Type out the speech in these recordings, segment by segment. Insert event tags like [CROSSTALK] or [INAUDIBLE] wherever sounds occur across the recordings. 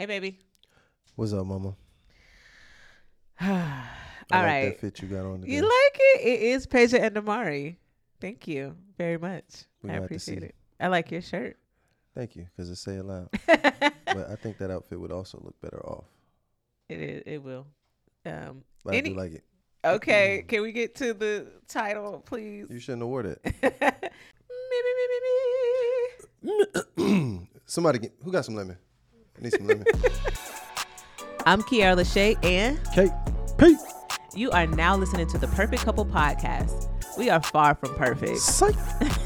Hey, baby. What's up, mama? [SIGHS] All like right. That fit you got on today. You like it? It is Peja and Amari. Thank you very much. We I gonna have to appreciate it. I like your shirt. Thank you, because it say it loud. [LAUGHS] but I think that outfit would also look better off. It is. It will. Um. But Any- I do like it. Okay. Can we get to the title, please? You shouldn't have wore that. me, me, me, me, me. Somebody get who got some lemon? I need some lemon. [LAUGHS] I'm Keaira LaShae, and Kate, Pete, you are now listening to the Perfect Couple Podcast. We are far from perfect. psych. [LAUGHS]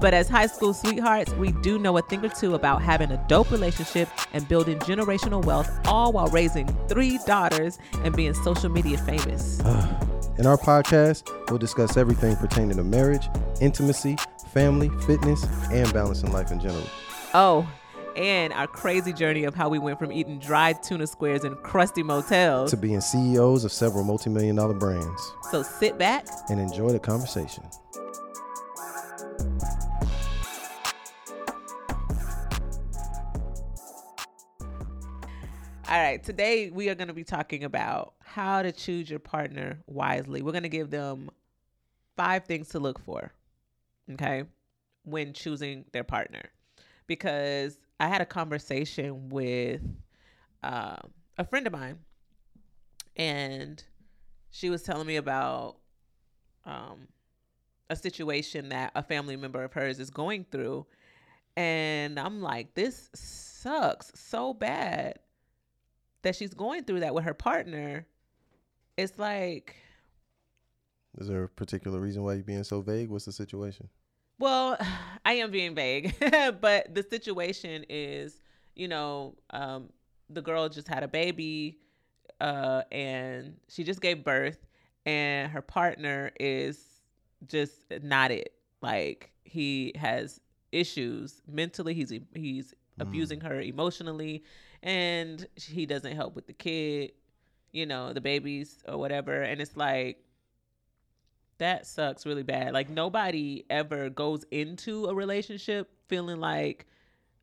But as high school sweethearts, we do know a thing or two about having a dope relationship and building generational wealth, all while raising three daughters and being social media famous. [SIGHS] In our podcast, we'll discuss everything pertaining to marriage, intimacy, family, fitness, and balancing life in general. Oh, and our crazy journey of how we went from eating dried tuna squares in crusty motels. To being CEOs of several multi-million dollar brands So sit back, and enjoy the conversation. All right, today we are going to be talking about how to choose your partner wisely. We're going to give them five things to look for, okay, when choosing their partner. Because I had a conversation with uh, a friend of mine, and she was telling me about um, a situation that a family member of hers is going through. And I'm like, this sucks so bad that she's going through that with her partner, it's like, Is there a particular reason why you're being so vague? What's the situation? Well, [SIGHS] I am being vague, [LAUGHS] but the situation is, you know, um, the girl just had a baby, uh, and she just gave birth, and her partner is just not it. Like he has issues mentally. He's he's abusing her emotionally, and he doesn't help with the kid, you know, the babies or whatever. And it's like that sucks really bad. Like nobody ever goes into a relationship feeling like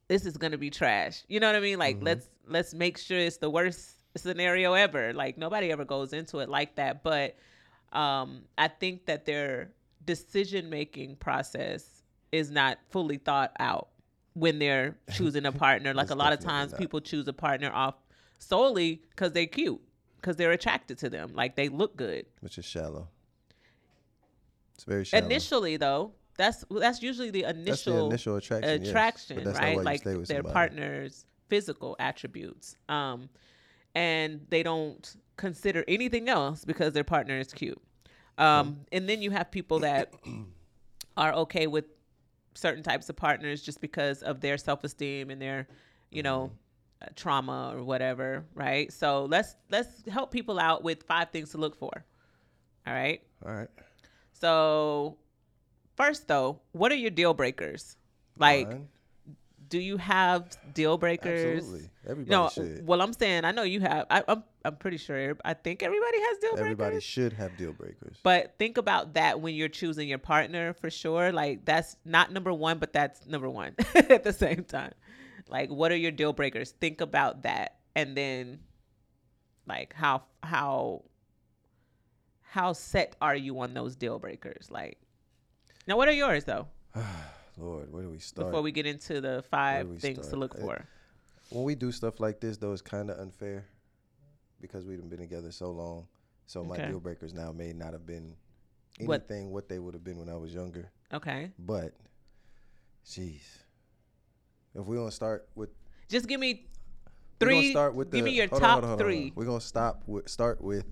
this is gonna be trash. You know what I mean? Like Mhm. let's let's make sure it's the worst scenario ever. Like nobody ever goes into it like that. But um, I think that their decision making process is not fully thought out when they're [LAUGHS] choosing a partner. like a lot of times, people choose a partner off solely because they're cute, because they're attracted to them, like they look good. Which is shallow. It's very shallow. Initially, though, that's that's usually the That's the initial, initial attraction. yes, attraction, right? Like their somebody. partner's physical attributes. Um, and they don't consider anything else because their partner is cute. Um, and then you have people that [COUGHS] are okay with certain types of partners just because of their self-esteem and their, you know, uh, trauma or whatever, right? So let's let's help people out with five things to look for. All right. All right. So, first though, what are your deal breakers? Like, Fine. do you have deal breakers? Absolutely. Everybody No, should. well, I'm saying I know you have. I, I'm I'm pretty sure. I think everybody has deal breakers. Everybody should have deal breakers. But think about that when you're choosing your partner for sure. Like that's not number one, but that's number one [LAUGHS] at the same time. Like, what are your deal breakers? Think about that, and then, like, how how how set are you on those deal breakers? Like, now, what are yours though? [SIGHS] Lord, where do we start? Before we get into the five things to look for. when we do stuff like this, though, it's kind of unfair because we've been together so long. So my deal breakers now may not have been anything what, they would have been when I was younger. Okay, But, jeez, if we gonna start with just give me three. start with give the, me your top on, hold on, hold on. three. We're gonna stop with start with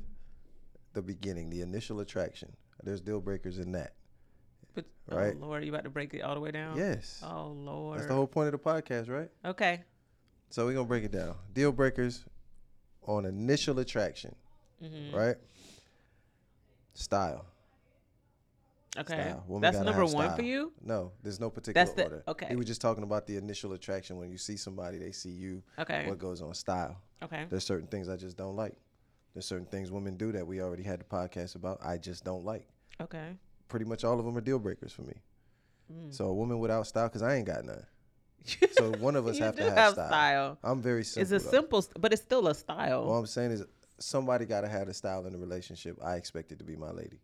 the beginning, the initial attraction. There's deal breakers in that. But, right. Oh Lord, you about to break it all the way down? Yes, Oh Lord. that's the whole point of the podcast, right? Okay. So we're gonna break it down. Deal breakers on initial attraction, hmm right? Style. Okay. That's number one for you. No, there's no particular That's the- order. okay. We were just talking about the initial attraction. When you see somebody, they see you. Okay. What goes on style? Okay. There's certain things I just don't like. There's certain things women do that we already had the podcast about. I just don't like. Okay. Pretty much all of them are deal breakers for me. Mm. So a woman without style, because I ain't got none. [LAUGHS] So one of us have to have, have style. style. I'm very simple. it's a though. simple, st- but it's still a style. What I'm saying is somebody got to have the style in the relationship. I expect it to be my lady,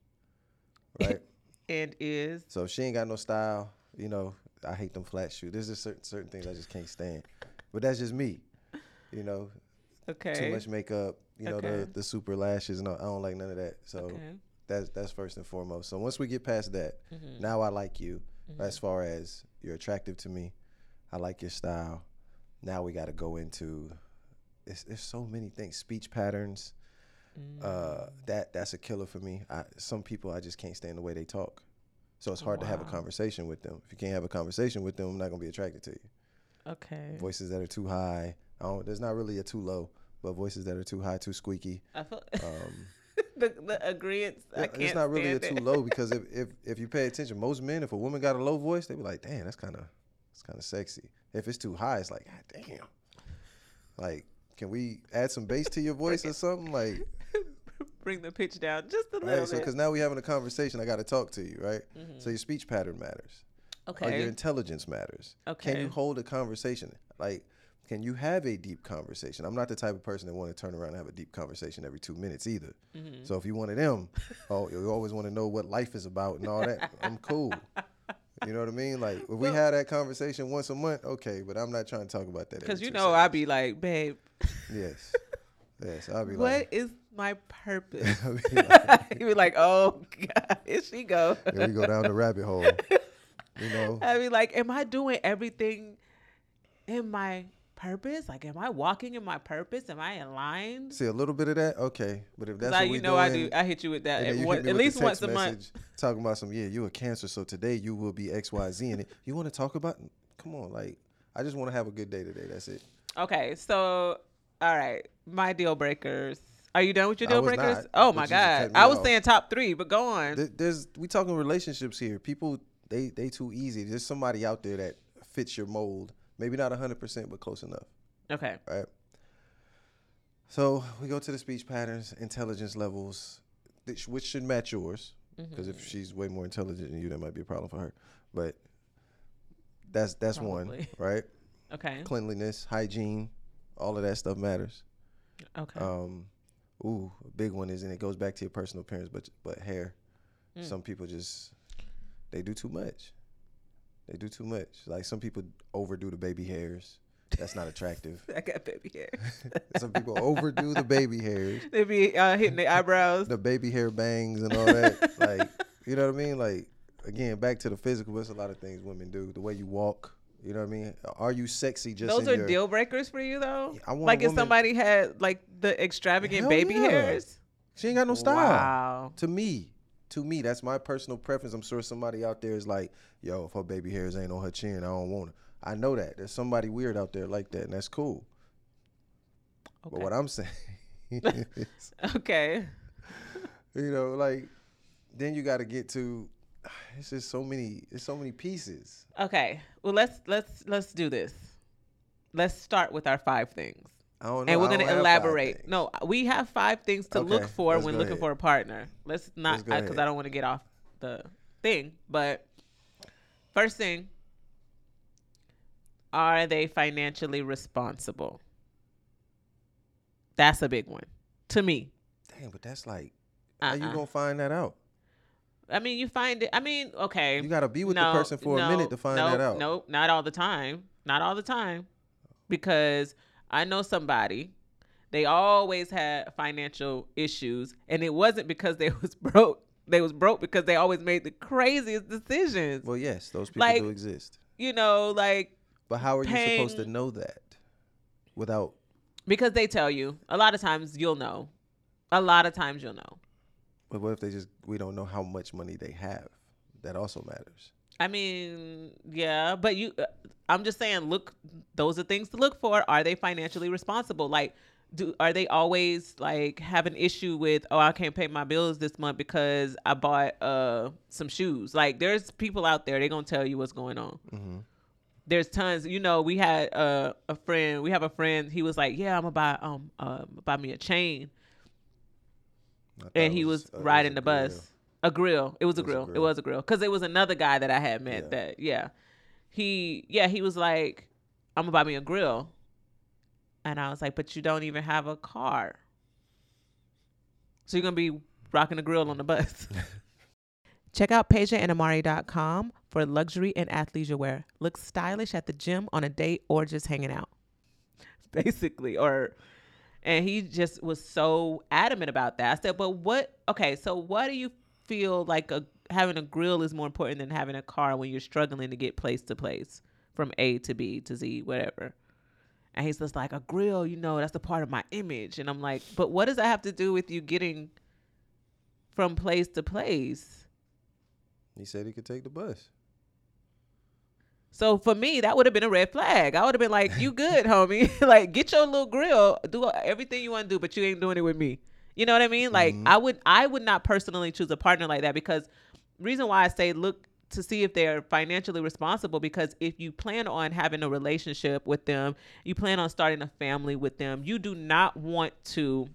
right? [LAUGHS] and is so if she ain't got no style, you know, I hate them flat shoes. There's just certain certain things I just can't stand. But that's just me, you know. okay. Too much makeup, you know, Okay. the the super lashes. No, I don't like none of that. So okay. that's that's first and foremost. So once we get past that, Mhm. now I like you Mhm. as far as you're attractive to me. I like your style. Now we got to go into. It's, there's so many things. Speech patterns. Mm. Uh, that that's a killer for me. I, some people I just can't stand the way they talk. So it's hard to have a conversation with them. If you can't have a conversation with them, I'm not gonna be attracted to you. okay. Voices that are too high. I don't, there's not really a too low, but voices that are too high, too squeaky. I feel Um, [LAUGHS] the the it- can't. it's not really a too it. low [LAUGHS] because if, if if you pay attention, most men, if a woman got a low voice, they'd be like, damn, that's kind of that's kind of sexy. If it's too high, it's like, God damn. Like, can we add some bass to your voice or something? Like, [LAUGHS] Bring the pitch down just a little right? So bit. because now we're having a conversation, I got to talk to you, right? Mhm. So your speech pattern matters. Or okay. your intelligence matters. Okay. Can you hold a conversation? Like, can you have a deep conversation? I'm not the type of person that want to turn around and have a deep conversation every two minutes either. Mhm. So if you one of them, [LAUGHS] oh, you always want to know what life is about and all that. I'm cool. [LAUGHS] You know what I mean? Like if we Well- had that conversation once a month, okay, but I'm not trying to talk about that. Because you know. I'd be like, babe, yes, [LAUGHS] yes, I'll be what like, "What is my purpose? Be like, You'd be like, oh, God, here she go. here we go down the rabbit hole. You know, I'd be like, am I doing everything in my purpose? Like, am I walking in my purpose? Am I aligned? see a little bit of that, okay, but if that's Because what you know, I do. I hit you with that at, you one, at least once a month. talking about some, yeah, you a cancer, so today you will be X, Y, Z, and. You want to talk about? Come on, like I just want to have a good day today. That's it. Okay, so all right, my deal breakers. Are you done with your deal breakers? not, oh my you just cut god, I was off. saying top three, but go on. There- There's we talking relationships here. People they they too easy. There's somebody out there that fits your mold. Maybe not 100%, but close enough, okay, right? So we go to the speech patterns, intelligence levels, which- should match yours. Because Mm-hmm. if she's way more intelligent than you, that might be a problem for her. But that's that's one, [LAUGHS] right? okay, Cleanliness, hygiene, all of that stuff matters. okay. Um, ooh, a big one is, and it goes back to your personal appearance, but but hair. Mm. Some people just they do too much. They do too much. Like some people overdo the baby hairs. That's not attractive. [LAUGHS] I got baby hair. [LAUGHS] some people overdo the baby hairs, they be uh, hitting the eyebrows. the baby hair bangs and all that. like you know what I mean? Like again, back to the physical. There's a lot of things women do. The way you walk. You know what I mean? Are you sexy just Those are your, deal breakers for you though. I want like if somebody had like the extravagant baby yeah. hairs. She ain't got no style. Wow. To me, to me, that's my personal preference. I'm sure somebody out there is like, yo, if her baby hairs ain't on her chin, I don't want her. I know that. There's somebody weird out there like that, and that's cool. But what I'm saying is, [LAUGHS] okay. [LAUGHS] you know, like, then you got to get to, [SIGHS] it's just so many, it's so many pieces. Okay. Well, let's let's let's do this. Let's start with our five things. I don't know. and we're gonna elaborate. No, we have five things to look for when looking ahead. for a partner. Let's not because ahead. I don't want to get off the thing. But first thing, are they financially responsible? That's a big one to me. Damn, but that's like, how you Uh-uh. gonna find that out? I mean, you find it. I mean, okay. You got to be with no, the person for no, a minute to find no, that out. Nope, not all the time. Not all the time. Because I know somebody, they always had financial issues, and it wasn't because they [LAUGHS] was broke. They was broke because they always made the craziest decisions. Well, yes, those people Like- do exist. You know, like But how are you supposed to know that without because they tell you. A lot of times you'll know. A lot of times you'll know. But what if they just we don't know how much money they have? That also matters. I mean, yeah, but you uh, I'm just saying look those are things to look for. Are they financially responsible? Like do are they always like have an issue with oh I can't pay my bills this month because I bought uh some shoes. Like there's people out there they're going to tell you what's going on. Mm-hmm. There's tons. You know, we had uh, a friend, we have a friend, he was like, "Yeah, I'm going to buy um uh, buy me a chain." and he was uh, riding the bus. A grill. It was a It was a grill. It was a grill. Because it was another guy that I had met Yeah. that, yeah. He, yeah, he was like, I'm gonna buy me a grill. And I was like, but you don't even have a car. So you're gonna be rocking a grill on the bus. [LAUGHS] Check out PageAndAmari.com for luxury and athleisure wear. Look stylish at the gym on a date or just hanging out. [LAUGHS] Basically. Or and he just was so adamant about that. I said, but what okay, so what do you feel like a having a grill is more important than having a car when you're struggling to get place to place from A to B to Z, whatever. And he's just like, a grill, you know, that's a part of my image. And I'm like, but what does that have to do with you getting from place to place? He said he could take the bus. So for me, that would have been a red flag. I would have been like, "You good, homie? [LAUGHS] like, get your little grill, do everything you want to do, but you ain't doing it with me." You know what I mean? Like, Mhm. I would, I would not personally choose a partner like that because reason why I say look to see if they're financially responsible because if you plan on having a relationship with them, you plan on starting a family with them, you do not want to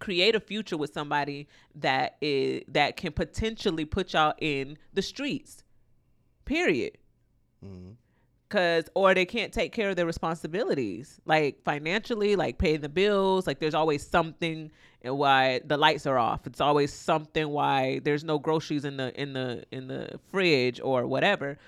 create a future with somebody that is that can potentially put y'all in the streets. Period hmm because or they can't take care of their responsibilities like financially like paying the bills like there's always something and why the lights are off. It's always something why there's no groceries in the in the in the fridge or whatever.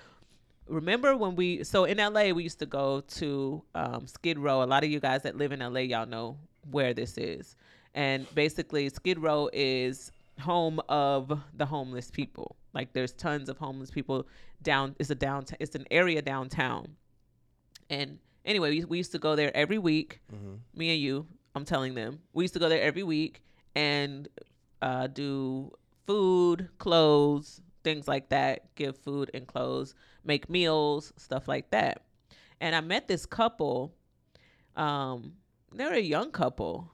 Remember when we so in la we used to go to um, skid row. A lot of you guys that live in la y'all know where this is. And basically skid row is home of the homeless people like there's tons of homeless people down it's a downtown it's an area downtown. And anyway we, we used to go there every week. Hmm me and you i'm telling them. We used to go there every week and uh, do food clothes things like that. Give food and clothes make meals stuff like that. And i met this couple um they were a young couple.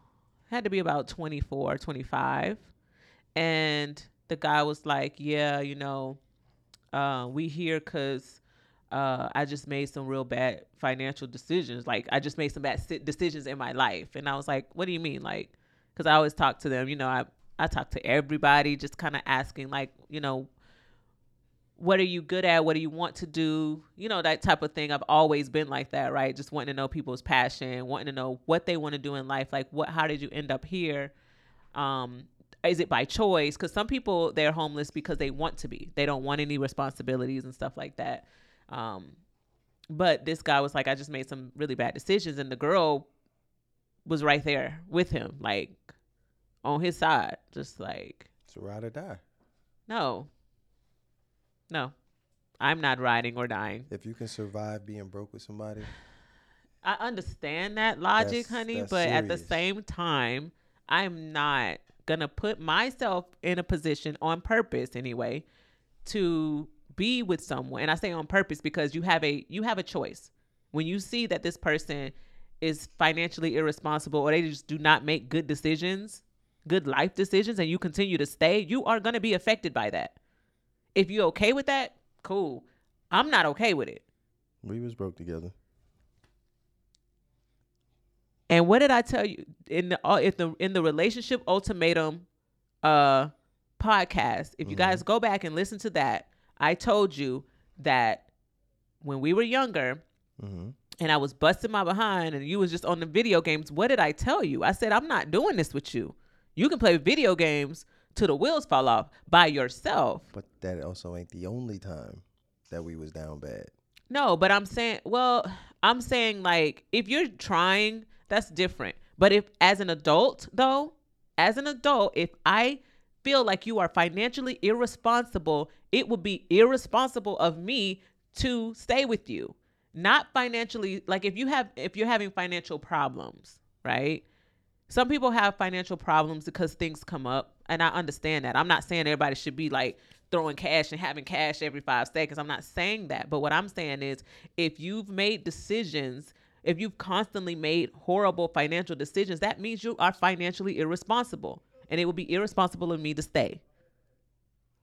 Had to be about 24 25 and the guy was like yeah you know uh, we here because uh, I just made some real bad financial decisions. Like I just made some bad si- decisions in my life, and I was like, "What do you mean?" Like, because I always talk to them. You know, I I talk to everybody, just kind of asking, like, you know, what are you good at? What do you want to do? You know, that type of thing. I've always been like that, right? Just wanting to know people's passion, wanting to know what they want to do in life. Like, what? How did you end up here? Um, is it by choice? Because some people they're homeless because they want to be. They don't want any responsibilities and stuff like that. Um, but this guy was like, I just made some really bad decisions, and the girl was right there with him, like on his side, just like, It's a ride or die. no, no, I'm not riding or dying. If you can survive being broke with somebody, I understand that logic, That's- honey, that's but at the same time, I'm not gonna put myself in a position on purpose anyway to be with someone. And I say on purpose because you have a you have a choice. When you see that this person is financially irresponsible or they just do not make good decisions, good life decisions and you continue to stay, you are going to be affected by that. If you're okay with that, cool. I'm not okay with it. we was broke together. And what did I tell you in the uh, if the in the relationship ultimatum uh podcast? If you Mhm. guys go back and listen to that, I told you that when we were younger hmm and I was busting my behind and you was just on the video games, what did I tell you? I said I'm not doing this with you. You can play video games till the wheels fall off by yourself. But that also ain't the only time that we was down bad. No, but I'm saying, well, I'm saying like if you're trying, that's different. But if as an adult though, as an adult, if I feel like you are financially irresponsible, it would be irresponsible of me to stay with you. Not financially like if you have if you're having financial problems, right? Some people have financial problems because things come up, and I understand that. I'm not saying everybody should be like throwing cash and having cash every five seconds. I'm not saying that. But what I'm saying is if you've made decisions, if you've constantly made horrible financial decisions, that means you are financially irresponsible. And it would be irresponsible of me to stay.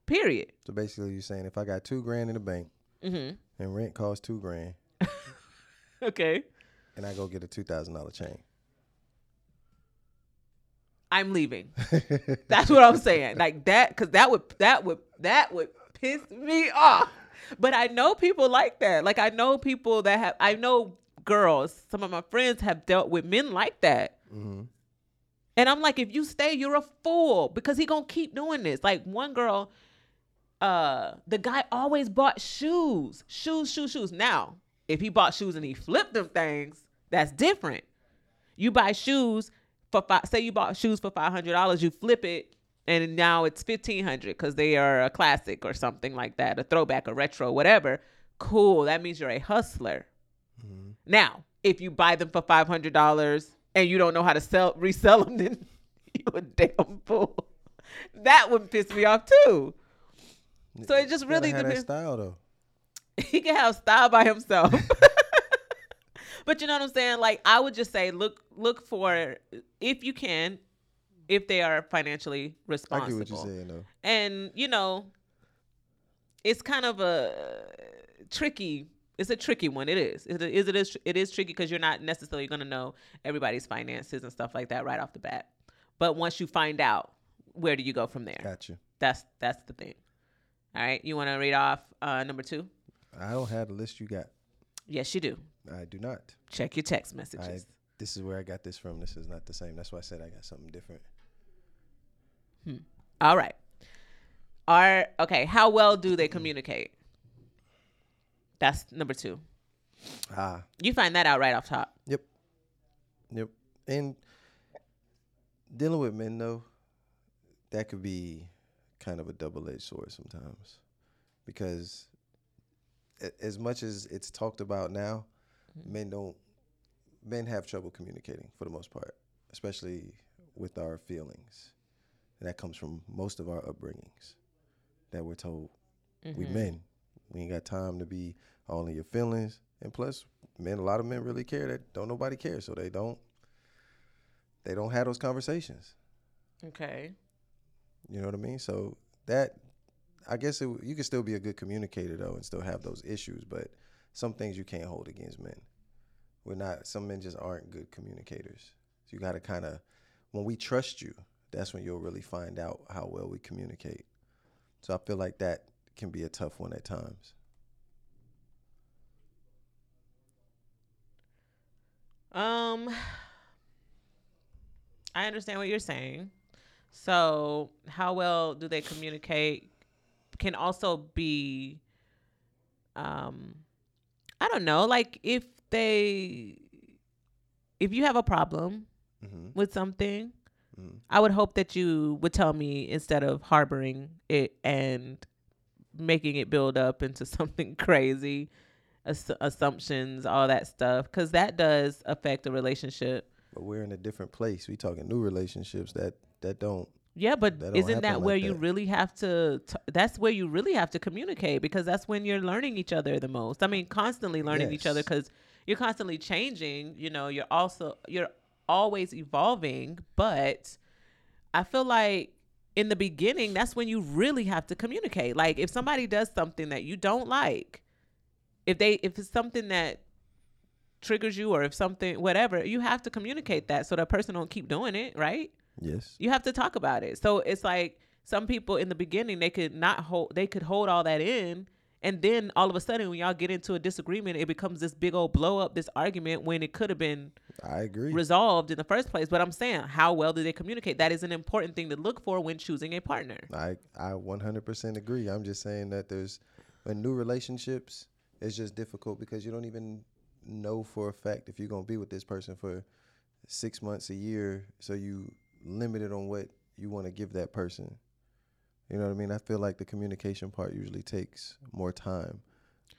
Period. So basically, you're saying if I got two grand in the bank hmm and rent costs two grand, [LAUGHS] Okay. and I go get a two thousand dollar chain. I'm leaving. [LAUGHS] That's what I'm saying. Like that, because that would that would that would piss me off. But I know people like that. Like I know people that have. I know girls, some of my friends have dealt with men like that. hmm And I'm like, if you stay, you're a fool because he gonna keep doing this. Like one girl, uh, the guy always bought shoes, shoes, shoes, shoes. Now, if he bought shoes and he flipped them things, that's different. You buy shoes for five, say you bought shoes for five hundred dollars, you flip it, and now it's fifteen hundred because they are a classic or something like that, a throwback, a retro, whatever. Cool, that means you're a hustler. Now, if you buy them for five hundred dollars and you don't know how to sell resell them, [LAUGHS] then you a damn fool. That would piss me off too. So it just really depends. style though. He can have style by himself. [LAUGHS] but you know what I'm saying? Like I would just say look look for if you can, if they are financially responsible. I get what you're saying though. And you know, it's kind of a tricky. It's a tricky one. It is. It is. It is. It is tricky because you're not necessarily going to know everybody's finances and stuff like that right off the bat. But once you find out, where do you go from there? Got you. That's that's the thing. All right. You want to read off uh, number two? I don't have the list you got. Yes, you do. I do not. Check your text messages. This is where I got this from. This is not the same. That's why I said I got something different. Hmm. All right. Are okay. How well do they communicate? That's number two. Ah, You find that out right off top. Yep. Yep. And dealing with men though, that could be kind of a double edged sword sometimes. Because a- as much as it's talked about now, men don't men have trouble communicating for the most part, especially with our feelings. And that comes from most of our upbringings that we're told we men. We ain't got time to be all in your feelings. And plus, men, a lot of men really care that don't nobody care, so they don't. They don't have those conversations. Okay. You know what I mean? So that, I guess it, you can still be a good communicator though, and still have those issues. But some things you can't hold against men. We're not. Some men just aren't good communicators. So you got to kind of, when we trust you, that's when you'll really find out how well we communicate. So I feel like that can be a tough one at times. Um, [SIGHS] I understand what you're saying. So, how well do they communicate? Can also be, um, I don't know, like if they, if you have a problem hmm with something, hmm I would hope that you would tell me instead of harboring it and making it build up into [LAUGHS] something crazy, ass- assumptions, all that stuff, because that does affect a relationship. But we're in a different place. We talking new relationships that that don't. Yeah, but That don't isn't that like where you that. really have to? T- that's where you really have to communicate because that's when you're learning each other the most. I mean, constantly learning each other because you're constantly changing. You know, you're also you're always evolving. But I feel like in the beginning, that's when you really have to communicate. Like if somebody does something that you don't like, if they if it's something that triggers you or if something whatever, you have to communicate that so that person don't keep doing it, right? Yes. you have to talk about it. So it's like some people in the beginning they could not hold they could hold all that in and then all of a sudden when y'all get into a disagreement it becomes this big old blow up this argument when it could have been I agree. resolved in the first place. But I'm saying how well do they communicate? That is an important thing to look for when choosing a partner. I I 100% agree. I'm just saying that there's in new relationships, it's just difficult because you don't even know for a fact if you're gonna be with this person for six months, a year. So you limited on what you want to give that person. You know what I mean? I feel like the communication part usually takes more time,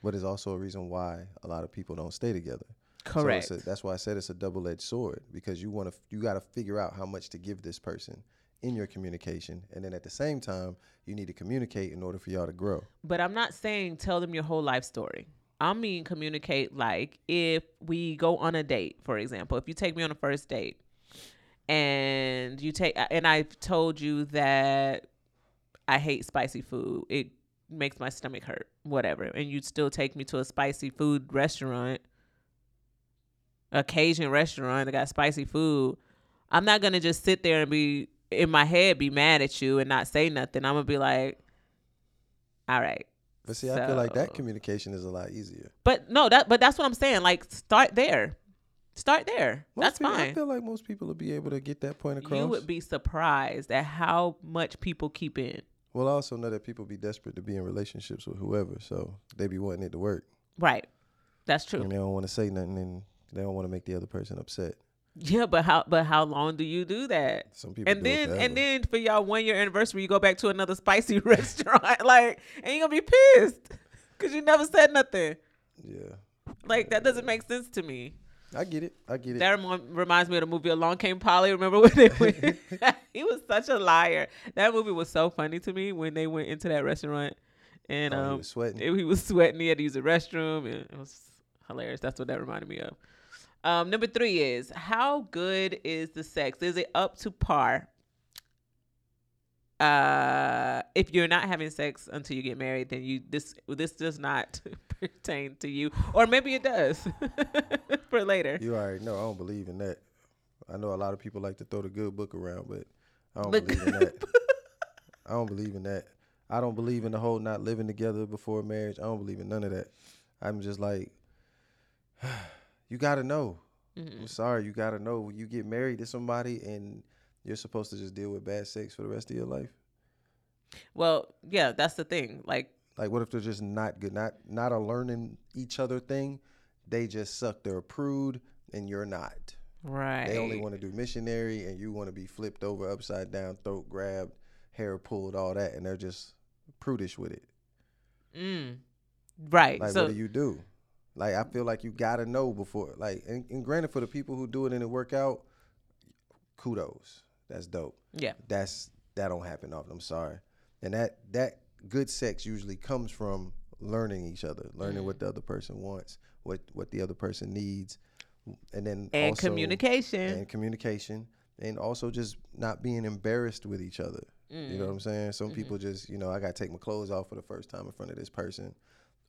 but it's also a reason why a lot of people don't stay together. Correct. it's a, that's why I said it's a double edged sword because you want to you got to figure out how much to give this person in your communication, and then at the same time you need to communicate in order for y'all to grow. But I'm not saying tell them your whole life story. I mean communicate like if we go on a date, for example, if you take me on a first date and you take and I've told you that I hate spicy food. It makes my stomach hurt, whatever. And you'd still take me to a spicy food restaurant, a Cajun restaurant that got spicy food. I'm not gonna just sit there and be in my head be mad at you and not say nothing. I'm gonna be like, all right, But see, I feel like that communication is a lot easier. But no, that but that's what I'm saying. Like start there. Start there. Most that's people, I feel like most people will be able to get that point across. You would be surprised at how much people keep in. Well, I also know that people be desperate to be in relationships with whoever, so they be wanting it to work, Right. That's true. and they don't want to say nothing, and they don't want to make the other person upset. Yeah, but how but how long do you do that? Some people And then and then for y'all one year anniversary, you go back to another spicy [LAUGHS] restaurant, like, and you gonna be pissed because you never said nothing. yeah, Like that doesn't make sense to me. I get it. I get it. That remi- reminds me of the movie Along Came Polly. Remember when they went? [LAUGHS] [LAUGHS] he was such a liar. That movie was so funny to me when they went into that restaurant and Oh, he um, was sweating. it- he was sweating. He had to use the restroom, and it was hilarious. That's what that reminded me of. Um, number three is how good is the sex? Is it up to par? Uh, if you're not having sex until you get married, then you this this does not [LAUGHS] pertain to you, or maybe it does [LAUGHS] for later. You already know I don't believe in that. I know a lot of people like to throw the good book around, but I don't The believe in that. I don't believe in that. I don't believe in the whole not living together before marriage. I don't believe in none of that. I'm just like, [SIGHS] you gotta know. Mm-hmm. I'm sorry, you gotta know. When you get married to somebody and you're supposed to just deal with bad sex for the rest of your life. Well, yeah, that's the thing. Like, Like, what if they're just not good, not not a learning each other thing? They just suck. They're a prude, and you're not. right? They only want to do missionary, and you want to be flipped over, upside down, throat grabbed, hair pulled, all that, and they're just prudish with it. mm. right. Like, so what do you do? Like, I feel like you gotta know before. Like, and, and granted, for the people who do it and it work out, kudos. That's dope. yeah, That's that don't happen often. I'm sorry. And that that good sex usually comes from learning each other, learning mm-hmm. what the other person wants, what what the other person needs, and then and also, communication. and communication and also just not being embarrassed with each other. You know mm. what I'm saying? Some mm-hmm. people just, you know, I got to take my clothes off for the first time in front of this person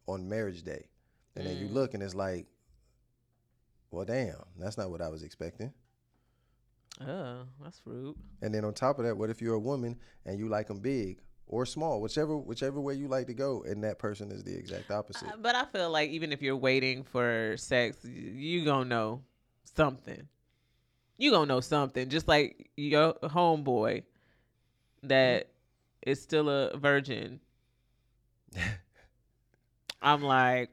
on marriage day. And then you mm. look and it's like, well, damn, that's not what I was expecting. Oh, that's rude. And then on top of that, what if you're a woman and you like them big or small, whichever whichever way you like to go, and that person is the exact opposite. Uh, But I feel like even if you're waiting for sex, you gonna know something. You gonna know something. Just like your homeboy that is still a virgin. [LAUGHS] I'm like,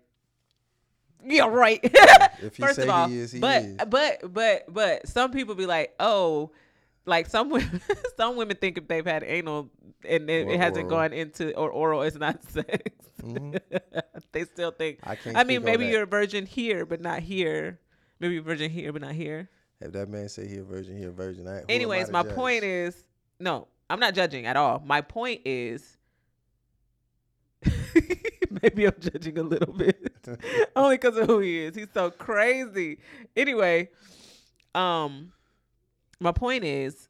yeah, right. If [LAUGHS] he First say of all, he is, he but is. but but but some people be like, oh, like some women, [LAUGHS] some women think if they've had anal and it, it hasn't oral. gone into or oral, it's not [LAUGHS] sex. Mhm. they still think. I can't. I mean, maybe you're a virgin here, but not here. Maybe you're a virgin here, but not here. If that man say he a virgin, he a virgin. I, who am I Anyways, my judge? point is, no, I'm not judging at all. My point is, [LAUGHS] maybe I'm judging a little bit, [LAUGHS] only because of who he is. He's so crazy. Anyway, um, my point is,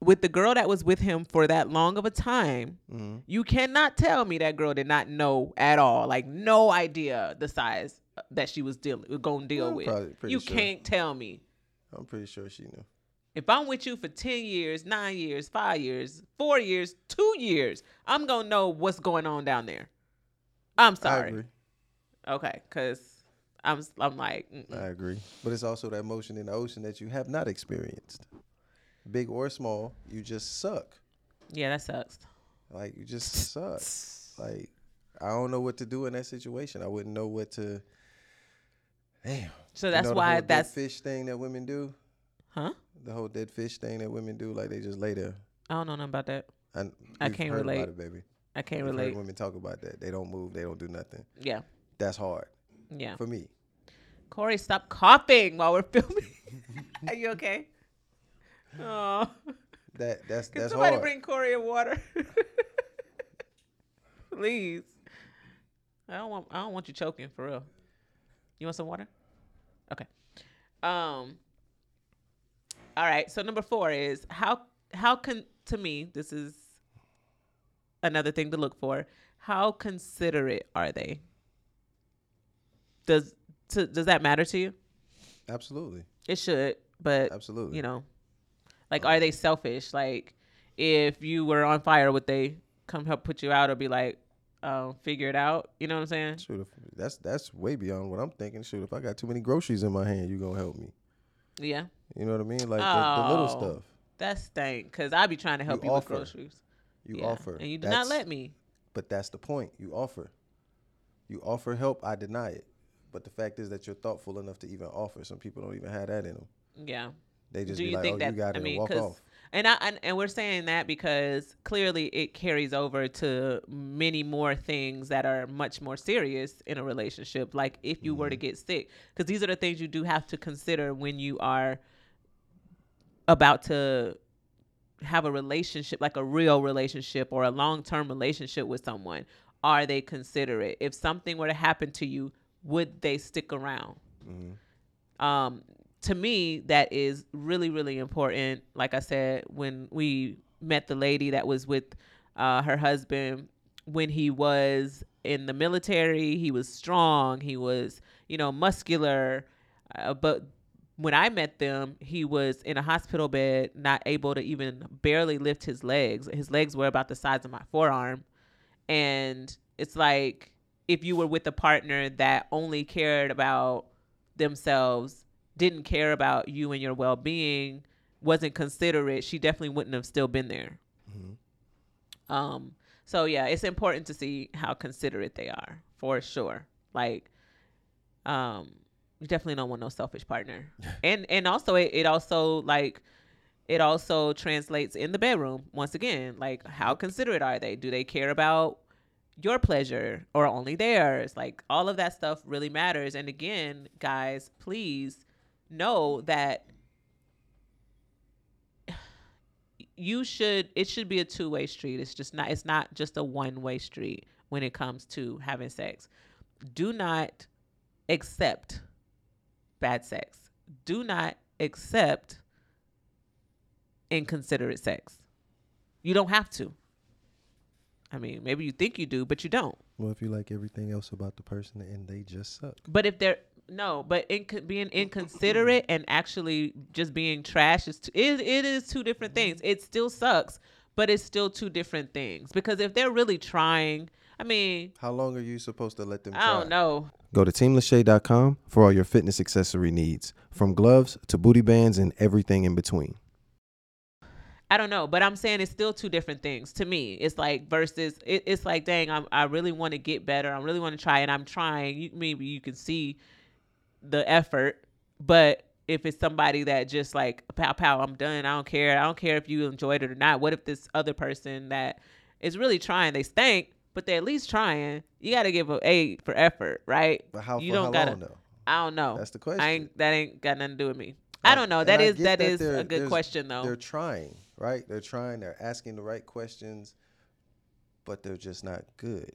with the girl that was with him for that long of a time, Mhm. you cannot tell me that girl did not know at all, like no idea the size that she was dealing going to deal I'm with. You sure. can't tell me. I'm pretty sure she knew. If I'm with you for 10 years, nine years, five years, four years, two years, I'm going to know what's going on down there. I'm I sorry. agree. Okay. Cause I'm, I'm like, mm-mm. I agree. But it's also that motion in the ocean that you have not experienced. Big or small, you just suck. yeah, that sucks. Like you just suck. Like I don't know what to do in that situation. I wouldn't know what to. Damn. So You that's know the why whole dead that's, fish thing that women do. huh? The whole dead fish thing that women do, like they just lay there. I don't know nothing about that. And I can't relate. About it, baby. I can't We've heard relate. women talk about that. They don't move. They don't do nothing. Yeah. That's hard Yeah. for me. Corey, stop coughing while we're filming. [LAUGHS] Are you okay? Oh, That that's can that's somebody hard. bring Corey a water, [LAUGHS] please? I don't want. I don't want you choking for real. You want some water? Okay. Um. All right. So number four is how how can to me this is another thing to look for. How considerate are they? Does to, does that matter to you? Absolutely. It should, but Absolutely. you know, like, are they selfish? Like, if you were on fire, would they come help put you out, or be like, um, figure it out. You know what I'm saying? Shoot, if, that's that's way beyond what I'm thinking. Shoot, if I got too many groceries in my hand, you gonna help me. Yeah. You know what I mean? Like the, the little Oh, stuff That stank because I'd be trying to help You you, with groceries. You Yeah, offer, and you did not let me. But that's the point. You offer. You offer help. I deny it. But the fact is that you're thoughtful enough to even offer. Some people don't even have that in them. Yeah. They just Do be you like, think "Oh, that? you got I it," mean, and walk off. And I and, and we're saying that because clearly it carries over to many more things that are much more serious in a relationship. Like if you Mm-hmm. were to get sick, because these are the things you do have to consider when you are about to have a relationship, like a real relationship or a long term relationship with someone. Are they considerate? If something were to happen to you, would they stick around? Mm-hmm. um to me that is really really important like i said when we met the lady that was with uh her husband when he was in the military he was strong he was you know muscular uh, but when i met them he was in a hospital bed not able to even barely lift his legs his legs were about the size of my forearm and it's like if you were with a partner that only cared about themselves, didn't care about you and your well being, wasn't considerate, she definitely wouldn't have still been there. Mhm. Um, so yeah, it's important to see how considerate they are for sure. Like, um, you definitely don't want no selfish partner. [LAUGHS] and and also it, it also like it also translates in the bedroom once again. Like, how considerate are they? Do they care about your pleasure or only theirs? Like all of that stuff really matters. And again, guys, please know that [SIGHS] you should it should be a two-way street. It's just not it's not just a one-way street when it comes to having sex. Do not accept bad sex. Do not accept inconsiderate sex. You don't have to. I mean, maybe you think you do, but you don't. Well, if you like everything else about the person and they just suck. But if they're no, but inc- being inconsiderate and actually just being trash is t- it, it is two different things. It still sucks, but it's still two different things. Because if they're really trying, I mean, How long are you supposed to let them I try? don't know. Go to teamlashae.com for all your fitness accessory needs, from gloves to booty bands and everything in between. I don't know, but I'm saying it's still two different things to me. It's like versus it, it's like, dang, I'm, I really want to get better. I really want to try, and I'm trying. You, maybe you can see the effort, but if it's somebody that just like pow pow, I'm done. I don't care. I don't care if you enjoyed it or not. What if this other person that is really trying, they stink, but they're at least trying. You got to give a A for effort, right? But how You don't long though? I don't know. That's the question. I ain't that ain't got nothing to do with me. I don't know. That is get that that is a good question though. They're trying, right? They're trying. They're asking the right questions, but they're just not good.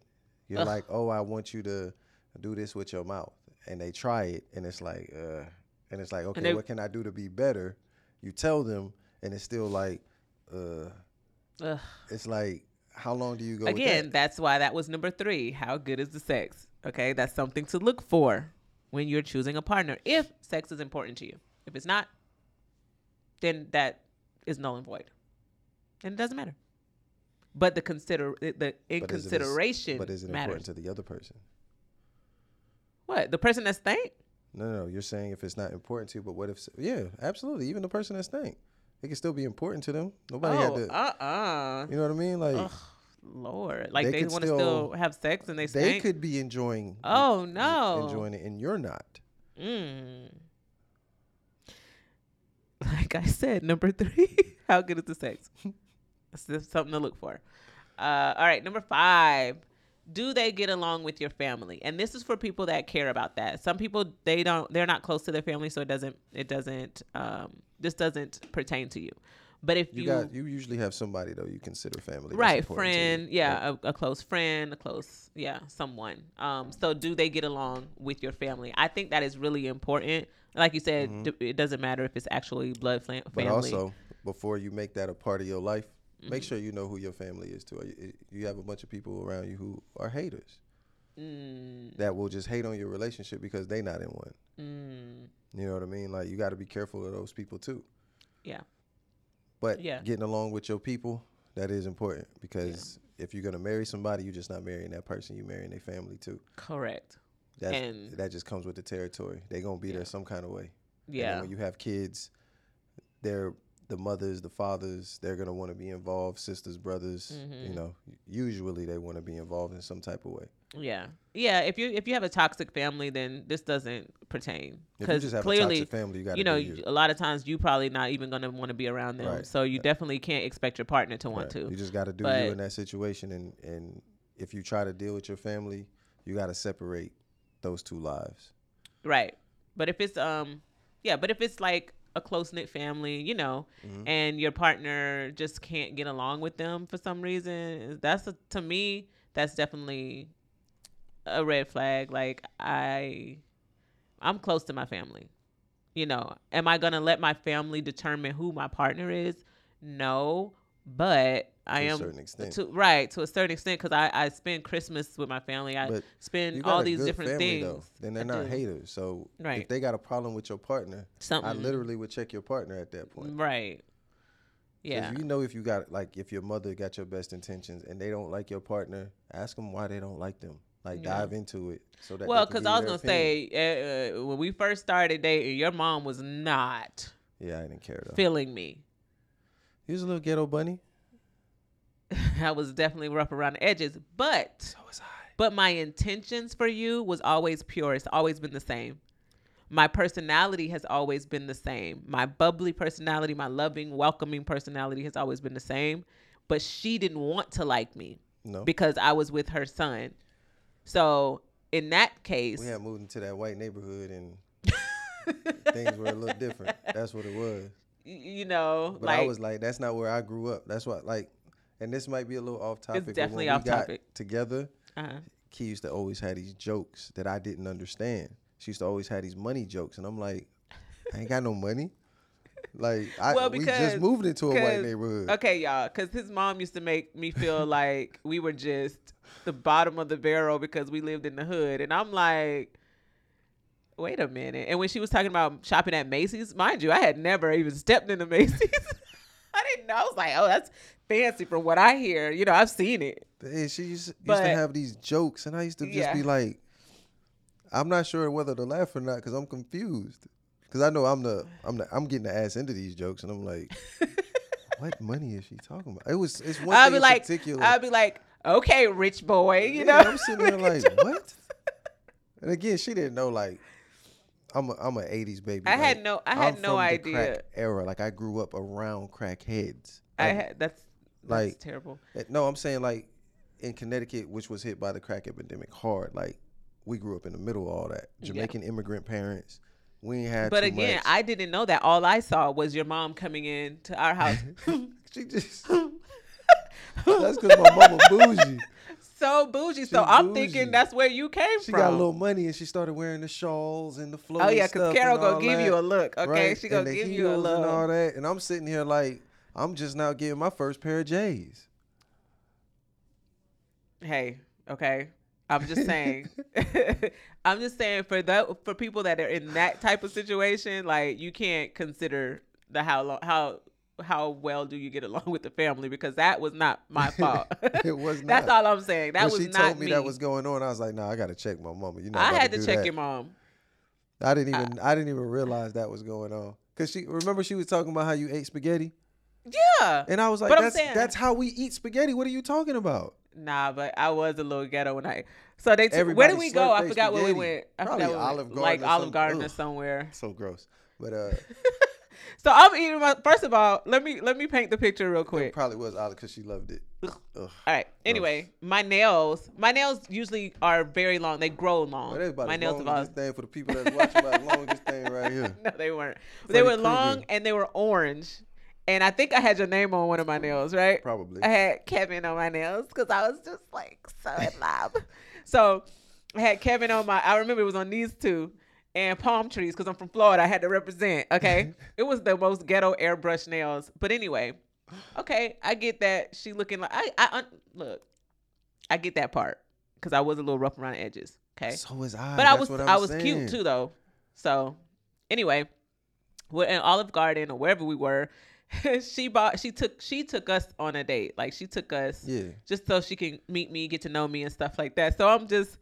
You're Ugh. like, oh, I want you to do this with your mouth, and they try it, and it's like, uh, and it's like, okay, they- what can I do to be better? You tell them, and it's still like, uh, Ugh. it's like, how long do you go? with Again, that? that's why that was number three. How good is the sex? Okay, that's something to look for when you're choosing a partner. If sex is important to you, if it's not, then that is null and void, and it doesn't matter. But the consider the But is it but is it matters. important to the other person? What the person that's stank? No, no, no. You're saying if it's not important to you, but what if? Yeah, absolutely. Even the person that stank, it can still be important to them. Nobody had Oh, to. uh, uh You know what I mean? Like Ugh, Lord, like they they, want to still- have sex and they they could be enjoying. Oh, no. enjoying it, and you're not. Mm. Like I said, number three, [LAUGHS] how good is the sex? That's just something to look for. Uh, all right, number five, do they get along with your family? And this is for people that care about that. Some people they don't, they're not close to their family, so it doesn't, it doesn't, um, this doesn't pertain to you. But if You, you, got. You usually have somebody though you consider family. right important to you. friend yeah a, a close friend a close yeah someone um so do they get along with your family i think that is really important like you said d- it doesn't matter if it's actually blood fam- Mm-hmm. But family also, before you make that a part of your life, make Mhm. sure you know who your family is too. You, you have a bunch of people around you who are haters mm, that will just hate on your relationship because they not in one. mm, You know what I mean? Like you got to be careful of those people too. yeah But Yeah. getting along with your people, that is important because if you're gonna marry somebody, you're just not marrying that person. You're marrying their family too. Correct. That's, And- that just comes with the territory. They gonna be Yeah. there some kind of way. Yeah. when you have kids, they're the mothers, the fathers. They're gonna want to be involved. Sisters, brothers. You Mhm. know, usually they want to be involved in some type of way. Yeah. Yeah. If you if you have a toxic family, then this doesn't pertain because clearly, family, you you know, you. a lot of times you probably not even gonna want to be around them. Right. So you definitely can't expect your partner to want Right. to. You just got to do But- you in that situation, and and if you try to deal with your family, you got to separate those two lives. Right. But if it's um yeah, but if it's like a close knit family, you know, Mhm. and your partner just can't get along with them for some reason, that's a, to me that's definitely a red flag. Like I I'm close to my family. You know, am I to let my family determine who my partner is? No, but I To a am certain extent. to right to a certain extent because I I spend Christmas with my family. I But spend all these different things. though. Then they're I not do. haters. So if they got a problem with your partner, I literally would check your partner at that point. Right. Yeah. You know if you got like if your mother got your best intentions and they don't like your partner, ask them why they don't like them. Like Yeah. dive into it so that. Well, because I was gonna say uh, when we first started dating, your mom was not Yeah, I didn't care though. feeling me. He was a little ghetto bunny. [LAUGHS] I was definitely rough around the edges, but So was I. but my intentions for you was always pure. It's always been the same. My personality has always been the same. My bubbly personality, my loving, welcoming personality has always been the same. But she didn't want to like me No, because I was with her son. So in that case, we had moved into that white neighborhood and [LAUGHS] things were a little different. That's what it was. You know, But like I was like, that's not where I grew up. That's what like, and this might be a little off topic. but definitely when off we got topic. Together, uh-huh. Key used to always have these jokes that I didn't understand. She used to always have these money jokes, and I'm like, I ain't got no money. Like, I Well, we just moved into a white neighborhood. Okay, y'all, because his mom used to make me feel like we were just the bottom of the barrel because we lived in the hood, and I'm like, wait a minute. And when she was talking about shopping at Macy's, mind you, I had never even stepped into [LAUGHS] Macy's. I didn't know. I was like, oh, that's fancy from what I hear. You know, I've seen it. And she used, used to have these jokes, and I used to just Yeah. be like, I'm not sure whether to laugh or not because I'm confused. Because I know I'm the I'm the I'm getting the ass into these jokes, and I'm like, [LAUGHS] what money is she talking about? It was it's one I'd thing be in like, particular. I'd be like, okay, rich boy, you Yeah, know. I'm sitting there like, [LAUGHS] what? And again, she didn't know like I'm a I'm a '80s baby. I had no, I had I'm no idea. era. Like I grew up around crackheads. I had that's, that's like- terrible. eh, no, I'm saying like in Connecticut, which was hit by the crack epidemic hard. Like we grew up in the middle of all that. Yeah. Jamaican immigrant parents. We ain't had. But again, much. I didn't know that. All I saw was your mom coming in to our house. [LAUGHS] she just. [LAUGHS] That's because my mama bougie. [LAUGHS] so bougie. So I'm bougie. thinking that's where you came She from. She got a little money and she started wearing the shawls and the flow. oh yeah, because Carol gonna give you a look. Okay, right? she gonna give you a look and all that. And I'm sitting here like I'm just now getting my first pair of J's. Hey, okay. I'm just saying. [LAUGHS] [LAUGHS] I'm just saying for that for people that are in that type of situation, like you can't consider the how long how how well do you get along with the family because that was not my [LAUGHS] fault. It was [LAUGHS] not. That's all I'm saying. That when was she not told me, that was going on, I was like, "Nah, I gotta check my mama." You know, I had to check your mom. I didn't even. I didn't even realize that was going on. Cause she remember she was talking about how you ate spaghetti, Yeah. and I was like, "That's saying- that's how we eat spaghetti." What are you talking about? Nah, but I was a little ghetto when I. So they. T- where did we go? I forgot where we went. I Probably forgot we Olive went. Garden like Olive Garden or somewhere. So gross. But [LAUGHS] uh, So I'm eating my. First of all, let me let me paint the picture real it quick. probably was Olive because she loved it. Ugh. All right. Anyway, my nails, my nails usually are very long. They grow long. Well, about my nails long have as always. this thing for the people that's watching. About as long as this thing right [LAUGHS] here. No, they weren't. they Freddy were long and they were orange. And I think I had your name on one of my nails, right? Probably. I had Kevin on my nails because I was just like so in love. [LAUGHS] so I had Kevin on my. I remember it was on these two and palm trees because I'm from Florida. I had to represent. Okay, [LAUGHS] it was the most ghetto airbrush nails. But anyway, okay, I get that she looking like I. I un, look, I get that part because I was a little rough around the edges. Okay, So was I. but I was what I'm I was saying. cute too though. So anyway, we're in Olive Garden or wherever we were, [LAUGHS] she bought she took she took us on a date. Like she took us Yeah. just so she can meet me, get to know me and stuff like that. So I'm just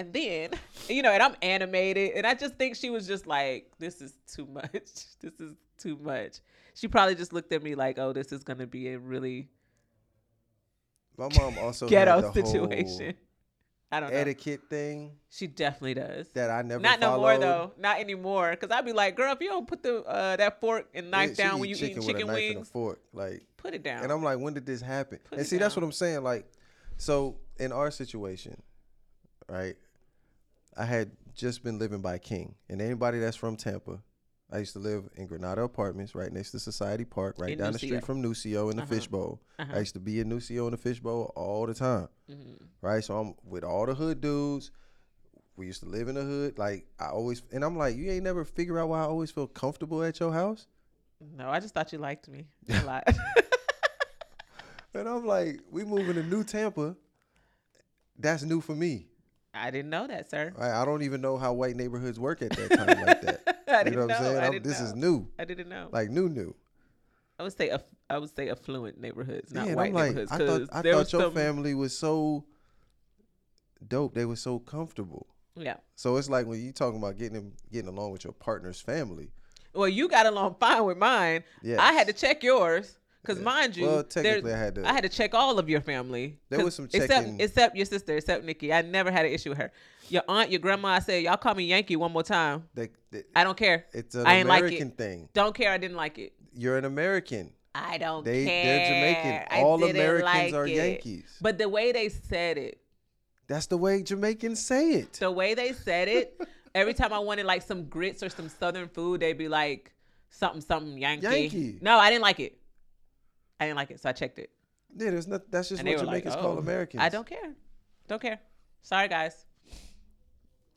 And then, you know, and I'm animated and I just think she was just like this is too much. [LAUGHS] This is too much. She probably just looked at me like, "Oh, this is going to be a really My mom also ghetto the situation." I don't know. etiquette thing She definitely does. that I never Not no more though. Not anymore. Cause I'd be like, girl, if you don't put the uh, that fork and knife Yeah, down eat when you eat chicken with a knife and a wings, fork, like. put it down. And I'm like, when did this happen? Put and see, that's what I'm saying. Like, so in our situation, right? I had just been living by King, and anybody that's from Tampa, I used to live in Granada Apartments, right next to Society Park, right In down the street from Nuccio in the Uh-huh. Fishbowl. Uh-huh. I used to be in Nuccio in the Fishbowl all the time, Mhm. right? So I'm with all the hood dudes. We used to live in the hood. Like I always, and I'm like, you ain't never figure out why I always feel comfortable at your house. No, I just thought you liked me [LAUGHS] a lot. And I'm like, we moving to New Tampa. That's new for me. I didn't know that, sir. Right? I don't even know how white neighborhoods work at that time like that. [LAUGHS] I You didn't know what I'm saying? I I'm- this is new, I didn't know. like new, new. I would say aff- I would say affluent neighborhoods, not yeah, white like, neighborhoods. I thought, I thought your some- family was so dope. They were so comfortable. Yeah. So it's like when you talking about getting them, getting along with your partner's family. Well, you got along fine with mine. Yes. I had to check yours because, Yeah. mind you, Well, technically, I had to- I had to check all of your family. There was some except checking- except your sister, except Nikki. I never had an issue with her. Your aunt, your grandma. I said, y'all call me Yankee one more time. They, they- I don't care. it's an I ain't like it. American thing. Don't care. I didn't like it. You're an American. I don't They care. they're Jamaican. All Americans like are it. Yankees. But the way they said it, That's the way Jamaicans say it. the way they said it, [LAUGHS] every time I wanted like some grits or some southern food, they'd be like something something Yankee. Yankee. No, I didn't like it. I didn't like it, so I checked it. Yeah, there's not. That's just And what were like, Jamaicans call "Oh, Americans. I don't care. Don't care. Sorry, guys.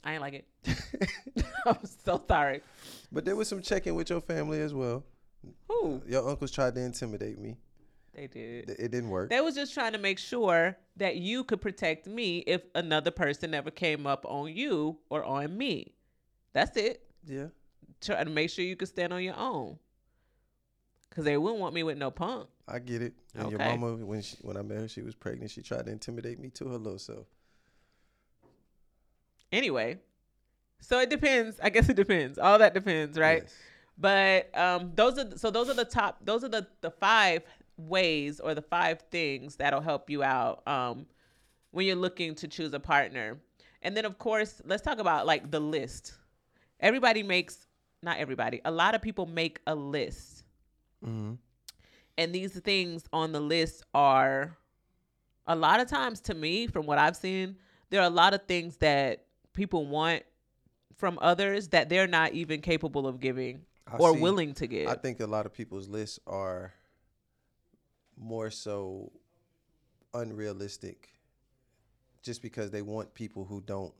I ain't like it. [LAUGHS] I'm so sorry. But there was some checking with your family as well. Who? Your uncles tried to intimidate me. They did. It didn't work. They was just trying to make sure that you could protect me if another person ever came up on you or on me. That's it. yeah. Try to make sure you could stand on your own. Cause they wouldn't want me with no punk. I get it. And your mama, when she, when I met her, she was pregnant. She tried to intimidate me to her little self. Anyway, so it depends. I guess it depends. All that depends, right? Yes. But um, those are so those are the top. Those are the the five ways or the five things that'll help you out um, when you're looking to choose a partner. And then of course, let's talk about like the list. Everybody makes not everybody. A lot of people make a list, Mhm. and these things on the list are a lot of times to me, from what I've seen, there are a lot of things that people want from others that they're not even capable of giving I or see- willing to give. I think a lot of people's lists are more so unrealistic just because they want people who don't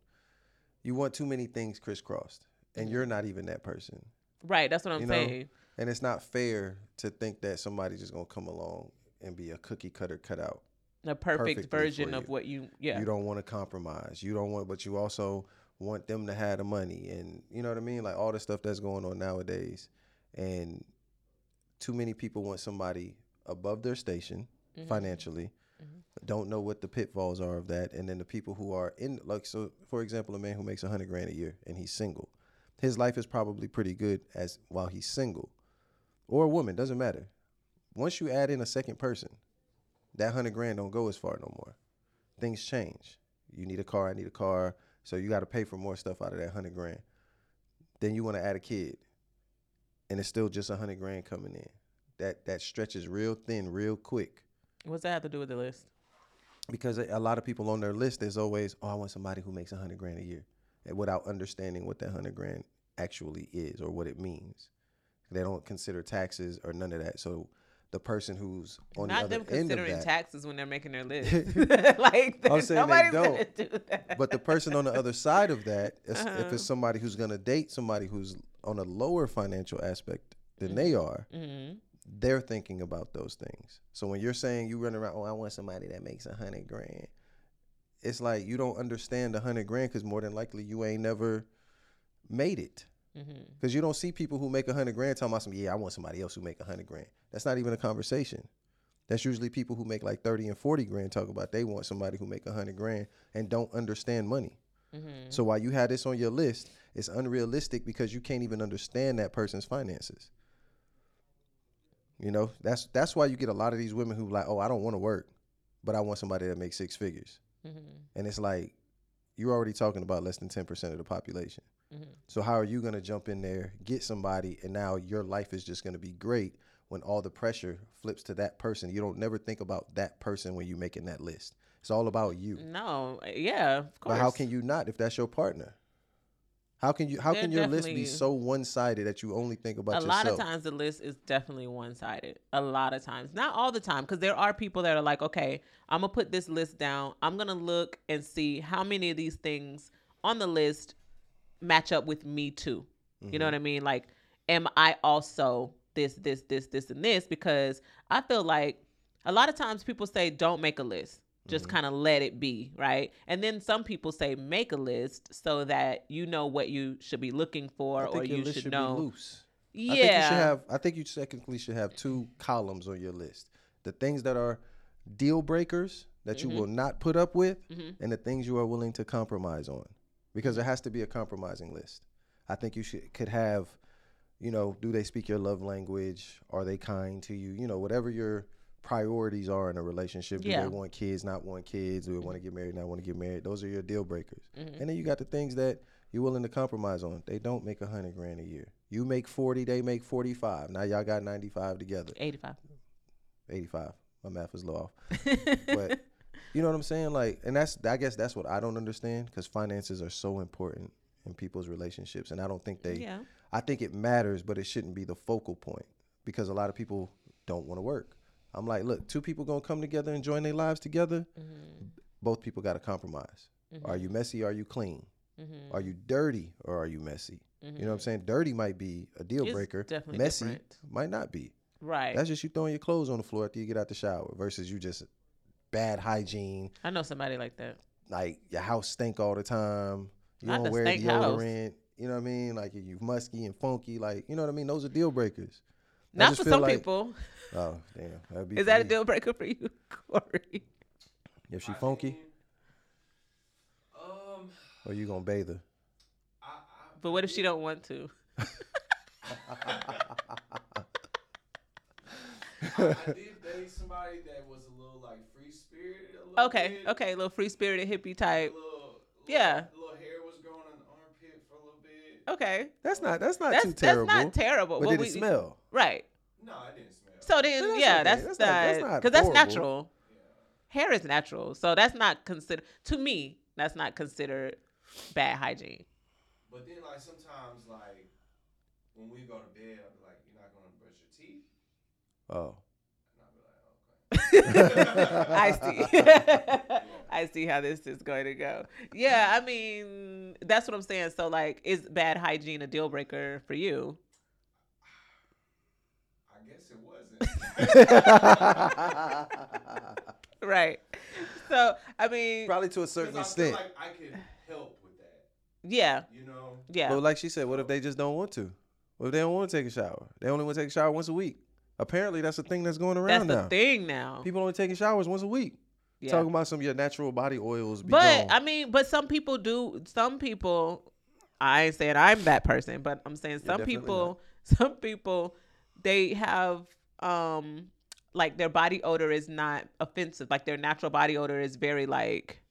you want too many things crisscrossed and you're not even that person right, that's what I'm you know, saying. And it's not fair to think that somebody's just gonna come along and be a cookie cutter cutout A perfect version of what you yeah. you don't want to compromise. You don't want but you also want them to have the money. And you know what i mean? Like all the stuff that's going on nowadays. And too many people want somebody above their station Mhm. financially don't know what the pitfalls are of that. And then the people who are in like so for example a man who makes a hundred grand a year and he's single his life is probably pretty good as while he's single or a woman doesn't matter. Once you add in a second person that hundred grand don't go as far no more. Things change. You need a car i need a car. So you got to pay for more stuff out of that hundred grand. Then you want to add a kid and it's still just a hundred grand coming in. That that stretches real thin real quick. What's that have to do with the list? because a a lot of people on their list is always, oh, I want somebody who makes a hundred grand a year, and without understanding what that hundred grand actually is or what it means. They don't consider taxes or none of that. So the person who's on Not the them other end of considering taxes when they're making their [LAUGHS] list. [LAUGHS] like I'm saying they don't. do that. but the person on the other side of that, [LAUGHS] is if Uh-huh. it's somebody who's gonna date somebody who's on a lower financial aspect than they are, Mhm. they're thinking about those things. So when you're saying you run around, oh, I want somebody that makes a hundred grand, it's like you don't understand a hundred grand because more than likely you ain't never made it. Mhm. Because you don't see people who make a hundred grand talking about some, yeah, I want somebody else who make a hundred grand. That's not even a conversation. That's usually people who make like 30 and 40 grand talk about they want somebody who make a hundred grand and don't understand money. Mhm. So while you have this on your list, it's unrealistic because you can't even understand that person's finances. You know, that's that's why you get a lot of these women who like, oh, I don't want to work, but I want somebody that makes six figures. Mhm. And it's like you're already talking about less than 10% of the population. Mhm. So how are you going to jump in there, get somebody and now your life is just going to be great when all the pressure flips to that person. You don't never think about that person when you're making that list. It's all about you. No, yeah, of course. But how can you not if that's your partner? How can you how They're can your list be so one-sided that you only think about a yourself? lot of times the list is definitely one-sided a lot of times not all the time because there are people that are like okay i'm gonna put this list down i'm gonna look and see how many of these things on the list match up with me too you know mm-hmm. what i mean like am i also this this this this and this because i feel like a lot of times people say don't make a list just mm-hmm. kind of let it be right and then some people say make a list so that you know what you should be looking for I or you list should should know be loose. yeah. I think you should have I think you technically should have two columns on your list. The things that are deal breakers that Mm-hmm. you will not put up with mm-hmm. and the things you are willing to compromise on. Because there has to be a compromising list. I think you should could have, you know, do they speak your love language? Are they kind to you? You know, whatever your priorities are in a relationship. Do Yeah. they want kids, not want kids? Do they want to get married, not want to get married? Those are your deal breakers. Mm-hmm. And then you got the things that you're willing to compromise on. They don't make a hundred grand a year. You make forty, they make forty five. Now y'all got ninety five together. 85 Eighty five. My math was low off. [LAUGHS] But you know what I'm saying? Like, and that's I guess that's what I don't understand because finances are so important in people's relationships, and I don't think they. yeah I think it matters, but it shouldn't be the focal point because a lot of people don't want to work. I'm like, look, two people gonna come together and join their lives together. Mm-hmm. Both people got to compromise. Are you messy? Are you clean? Mm-hmm. Are you dirty or are you messy? You know what I'm saying? Dirty might be a deal It's breaker. definitely Messy different. might not be. right That's just you throwing your clothes on the floor after you get out the shower versus you just bad hygiene, i know somebody like that like your house stink all the time. You Not don't the wear stank house. deodorant. You know what I mean? Like you musky and funky. Like you know what I mean? Those are deal breakers. I not for some like- people [LAUGHS] Oh damn, that'd be is for that a deal breaker for you [LAUGHS] corey If she funky, Um, or you gonna bathe her? I, I, but what if she don't want to [LAUGHS] I, I did date somebody that was a little like free spirited. A little okay bit. okay little free spirited hippie A type little, little, Yeah. Little hair was growing on the armpit for a little bit. okay That's not. That's not that's too that's terrible. not terrible but Well, did we- it smell? right No, it didn't smell. so then Then that's yeah okay. that's That's not- that's not not because that's horrible. natural hair is natural so that's not considered to me that's not considered bad hygiene But then, like sometimes, like when we go to bed, I'll be like, "You're not gonna brush your teeth," Oh. and I'll be like, "Okay." [LAUGHS] I see. [LAUGHS] I see how this is going to go. Yeah, I mean, that's what I'm saying. So, like, is bad hygiene a deal breaker for you? I guess it wasn't. [LAUGHS] Right. So, I mean, Probably to a certain I feel extent. like I could help with that. yeah, You know. yeah. But like she said, what if they just don't want to? What if they don't want to take a shower? They only want to take a shower once a week. Apparently, that's the thing that's going around now. that's around the thing now. People only taking showers once a week. yeah. Talking about some of your natural body oils. But gone. I mean, but some people do. Some people, I ain't saying I'm that person, but I'm saying some definitely people, [LAUGHS] some people, they have um like their body odor is not offensive. Like their natural body odor is very like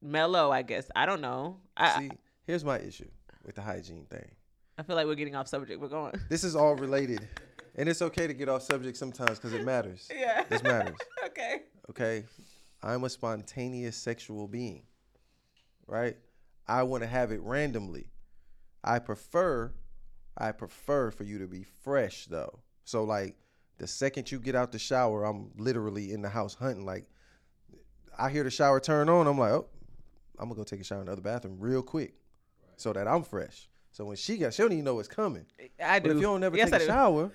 mellow. I guess I don't know. I See, here's my issue with the hygiene thing. I feel like we're getting off subject. We're going. This is all related, and it's okay to get off subject sometimes because it matters. [LAUGHS] yeah. This matters. [LAUGHS] okay. Okay, I'm a spontaneous sexual being, right? I want to have it randomly. I prefer, I prefer for you to be fresh though. So like, the second you get out the shower, I'm literally in the house hunting. Like, I hear the shower turn on, I'm like, oh, I'm gonna go take a shower in the other bathroom real quick, so that I'm fresh. So when she got, she don't even know what's coming. I do. But if you don't never yes, take I a do. shower,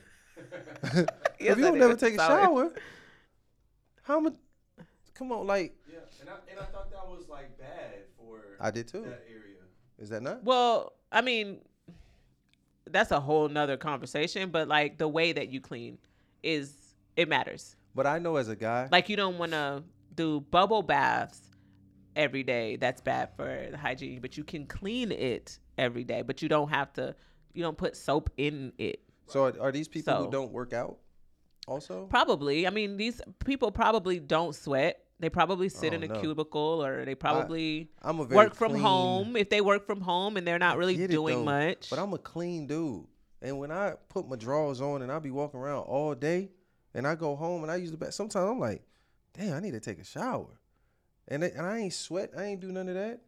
[LAUGHS] Yes, if you don't do. never take a Sorry. shower, how much? Come on, like Yeah, and I and I thought that was like bad for I did too. that area. Is that not? Well, I mean, that's a whole nother conversation, but like the way that you clean is it matters. But I know as a guy, Like you don't want to do bubble baths every day. That's bad for the hygiene, but you can clean it every day, but you don't have to you don't put soap in it. so are, are these people So- who don't work out also? Probably. I mean, these people probably don't sweat. They probably sit Oh, in a no. cubicle or they probably I'm a work from clean- home. If they work from home and they're not really doing though, much. But I'm a clean dude. And when I put my drawers on and I be walking around all day and I go home and I use the bath, sometimes I'm like, damn, I need to take a shower. And, it, and I ain't sweat. I ain't do none of that.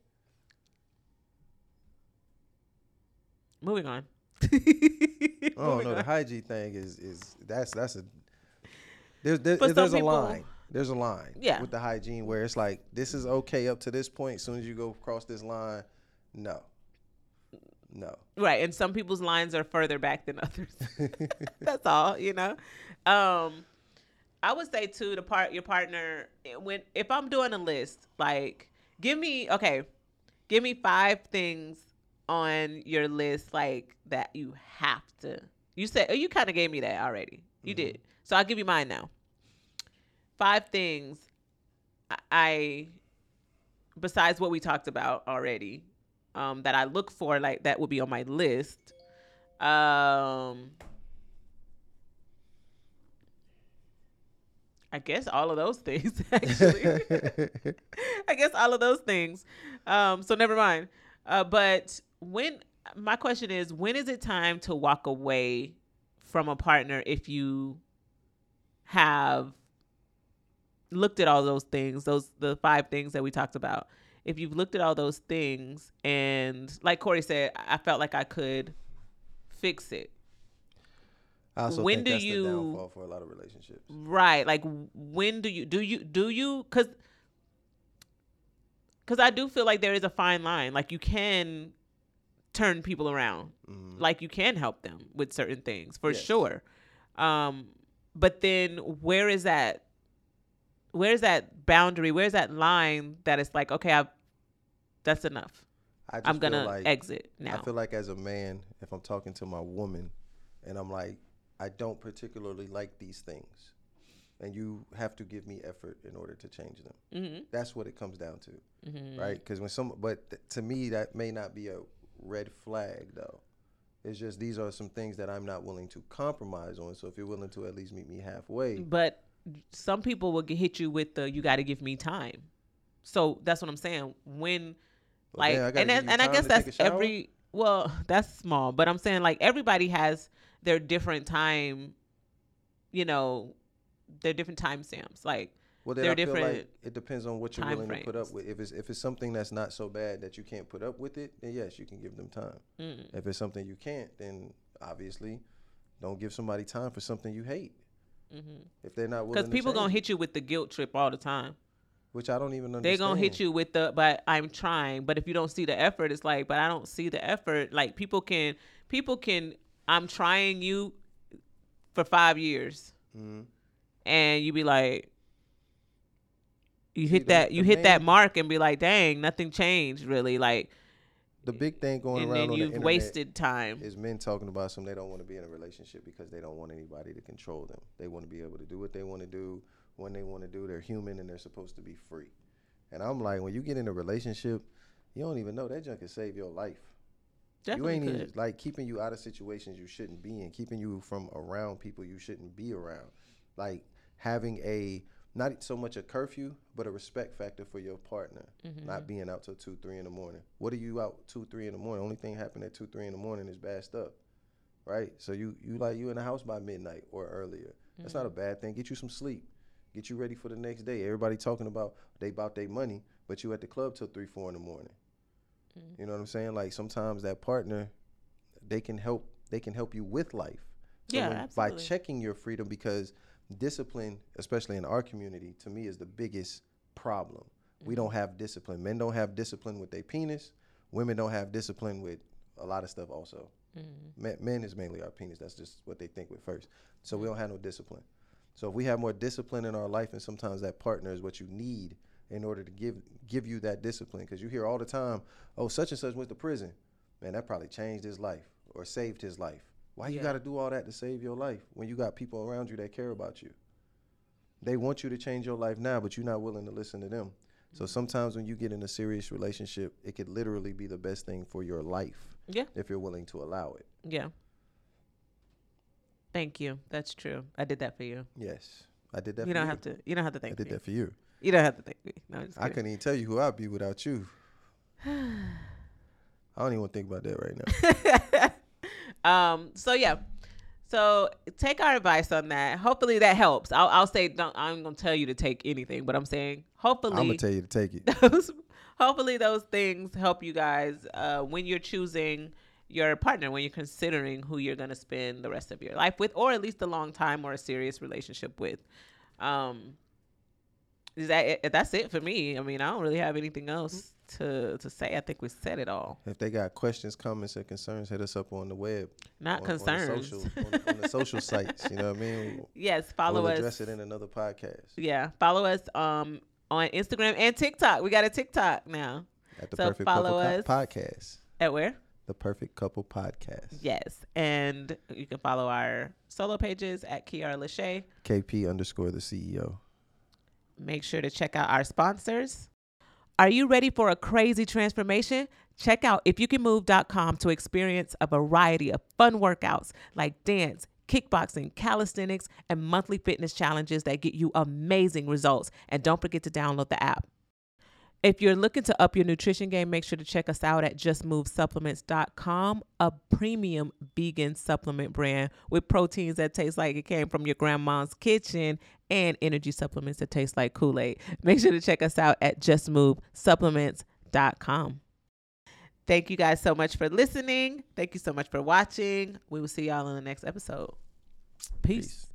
Moving on. [LAUGHS] Oh Moving no, the hygiene thing is is that's that's a there's there, For some there's a people- line. There's a line Yeah. with the hygiene where it's like this is okay up to this point. As soon as you go across this line, no, no. Right, and some people's lines are further back than others. [LAUGHS] [LAUGHS] That's all, you know. Um, I would say too, the part your partner when if I'm doing a list, like give me okay, give me five things on your list like that you have to. You said oh, you kind of gave me that already. You did, so I'll give you mine now. Five things I- I besides what we talked about already um, that I look for, like that would be on my list. Um, I guess all of those things, [LAUGHS] actually. [LAUGHS] I guess all of those things. Um, so never mind. Uh, but when my question is, when is it time to walk away from a partner if you have looked at all those things, those the five things that we talked about? If you've looked at all those things and, like Corey said, I felt like I could fix it. I also When think do that's you- the downfall for a lot of relationships. Right. Like when do you do you do you cuz cuz I do feel like there is a fine line. Like you can turn people around. Mhm. Like you can help them with certain things for Yes. sure. Um but then where is that where's that boundary? Where's that line that it's like okay, I've, that's enough. I just I'm gonna like, exit now. I feel like as a man, if I'm talking to my woman, and I'm like, I don't particularly like these things, and you have to give me effort in order to change them. mhm. That's what it comes down to, Mhm. right? Because when some, but th- to me, that may not be a red flag though. It's just these are some things that I'm not willing to compromise on. So if you're willing to at least meet me halfway, But some people will hit you with the you got to give me time. So that's what I'm saying. When Well, like damn, I and and I guess to take a that's every well, [LAUGHS] that's small, but I'm saying like everybody has their different time, you know, their different time stamps. Like Well, then They're I feel different like it depends on what you're willing to put up with. If it's if it's something that's not so bad that you can't put up with it, then yes, you can give them time. mm, If it's something you can't, then obviously don't give somebody time for something you hate. mhm. If they're not willing, to people going to hit you with the guilt trip all the time. which I don't even understand. They're going to hit you with the but I'm trying, but if you don't see the effort it's like but I don't see the effort. Like people can people can I'm trying you for 5 years. Mhm. and you be like you See, hit the- that you the hit that mark and be like dang nothing changed really like The big thing going and around then on you've internet wasted time is men talking about some they don't want to be in a relationship because they don't want anybody to control them. They want to be able to do what they want to do when they want to do. They're human and they're supposed to be free. And I'm like, when you get in a relationship, you don't even know that junk can save your life. definitely you ain't could. even like keeping you out of situations you shouldn't be in, keeping you from around people you shouldn't be around. Like having a not so much a curfew, but a respect factor for your partner. Mm-hmm. Not being out till two, three in the morning. What are you out two, three in the morning? Only thing happened at two, three in the morning is bad stuff. Right? So you you like you in the house by midnight or earlier. That's not a bad thing. Get you some sleep. Get you ready for the next day. Everybody talking about they about their money, but you at the club till three, four in the morning. You know what I'm saying? Like sometimes that partner, they can help. They can help you with life. So Yeah, absolutely. By checking your freedom, because discipline, especially in our community, to me is the biggest problem. We don't have discipline. Men don't have discipline with their penis. Women don't have discipline with a lot of stuff. Also, Mm-hmm. men, men is mainly our penis. That's just what they think with first. So we don't have no discipline. So if we have more discipline in our life, and sometimes that partner is what you need in order to give give you that discipline. Because you hear all the time, oh, such and such went to prison. Man, that probably changed his life or saved his life. Why you got to do all that to save your life when you got people around you that care about you? They want you to change your life now, but you're not willing to listen to them. So mm-hmm. sometimes when you get in a serious relationship, it could literally be the best thing for your life Yeah. if you're willing to allow it. Yeah. Thank you. That's true. I did that for you. Yes, I did that. you for don't you. have to. You don't have to thank I did me. that for you. You don't have to thank me. No, I couldn't even tell you who I'd be without you. [SIGHS] I don't even think about that right now. [LAUGHS] um. So yeah. So take our advice on that. Hopefully that helps. I'll, I'll say don't. I'm gonna tell you to take anything, but I'm saying hopefully I'm gonna tell you to take it. those hopefully those things help you guys uh, when you're choosing your partner when you're considering who you're going to spend the rest of your life with or at least a long time or a serious relationship with um is that it? that's it for me i mean i don't really have anything else to to say i think we said it all If they got questions, comments, or concerns, hit us up on the web. not on, On concerns the social, on, on the social sites. You know what I mean? [LAUGHS] yes follow we'll us address it in another podcast yeah follow us um on instagram and tiktok we got a tiktok now at the So Perfect follow Couple us. Podcast. at where The Perfect Couple Podcast. Yes, and you can follow our solo pages at Keaira LaShae. KP underscore the CEO. Make sure to check out our sponsors. Are you ready for a crazy transformation? Check out ifyoucanmove.com to experience a variety of fun workouts like dance, kickboxing, calisthenics, and monthly fitness challenges that get you amazing results. And don't forget to download the app. If you're looking to up your nutrition game, make sure to check us out at justmovesupplements.com, a premium vegan supplement brand with proteins that taste like it came from your grandma's kitchen and energy supplements that taste like Kool-Aid. [LAUGHS] Make sure to check us out at justmovesupplements.com. Thank you guys so much for listening. Thank you so much for watching. We will see y'all in the next episode. Peace. Peace.